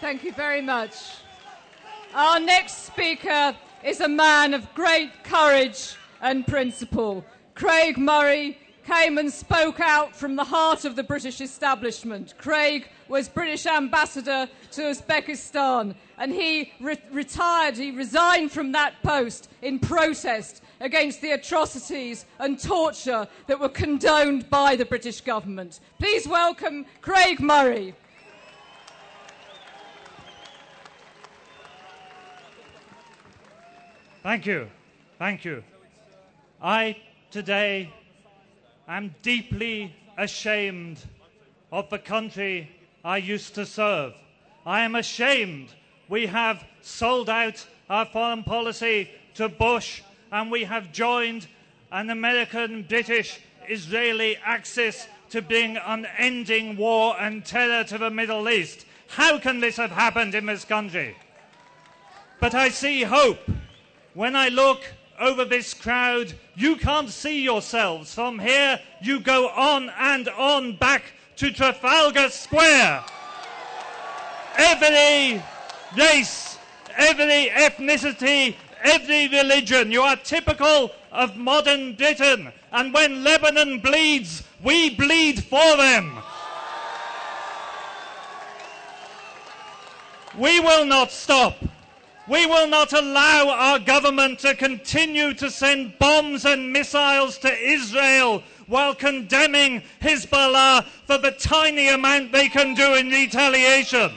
Thank you very much. Our next speaker is a man of great courage and principle. Craig Murray came and spoke out from the heart of the British establishment. Craig was British ambassador to Uzbekistan and he re- retired, he resigned from that post in protest against the atrocities and torture that were condoned by the British government. Please welcome Craig Murray. Thank you. Thank you. I today am deeply ashamed of the country I used to serve. I am ashamed we have sold out our foreign policy to Bush and we have joined an American, British, Israeli axis to bring unending war and terror to the Middle East. How can this have happened in this country? But I see hope. When I look over this crowd, you can't see yourselves. From here, you go on and on back to Trafalgar Square. Every race, every ethnicity, every religion. You are typical of modern Britain. And when Lebanon bleeds, we bleed for them. We will not stop. We will not allow our government to continue to send bombs and missiles to Israel while condemning Hezbollah for the tiny amount they can do in retaliation.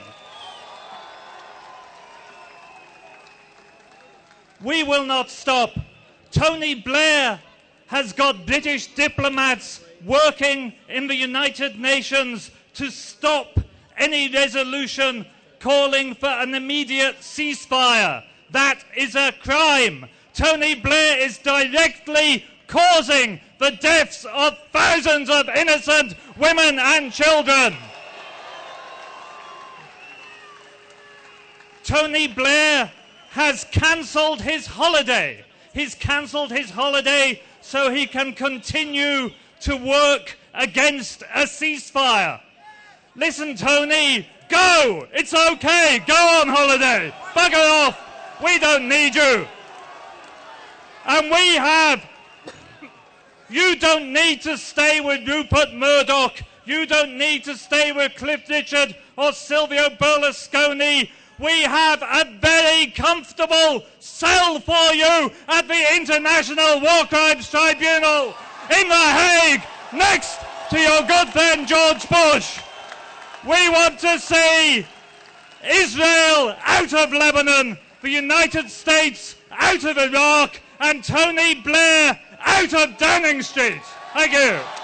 We will not stop. Tony Blair has got British diplomats working in the United Nations to stop any resolution calling for an immediate ceasefire. That is a crime. Tony Blair is directly causing the deaths of thousands of innocent women and children. Tony Blair has cancelled his holiday. He's cancelled his holiday so he can continue to work against a ceasefire. Listen, Tony, Go! It's okay! Go on holiday! Bugger off! We don't need you! And we have. You don't need to stay with Rupert Murdoch. You don't need to stay with Cliff Richard or Silvio Berlusconi. We have a very comfortable cell for you at the International War Crimes Tribunal in The Hague, next to your good friend George Bush. We want to see Israel out of Lebanon, the United States out of Iraq, and Tony Blair out of Downing Street. Thank you.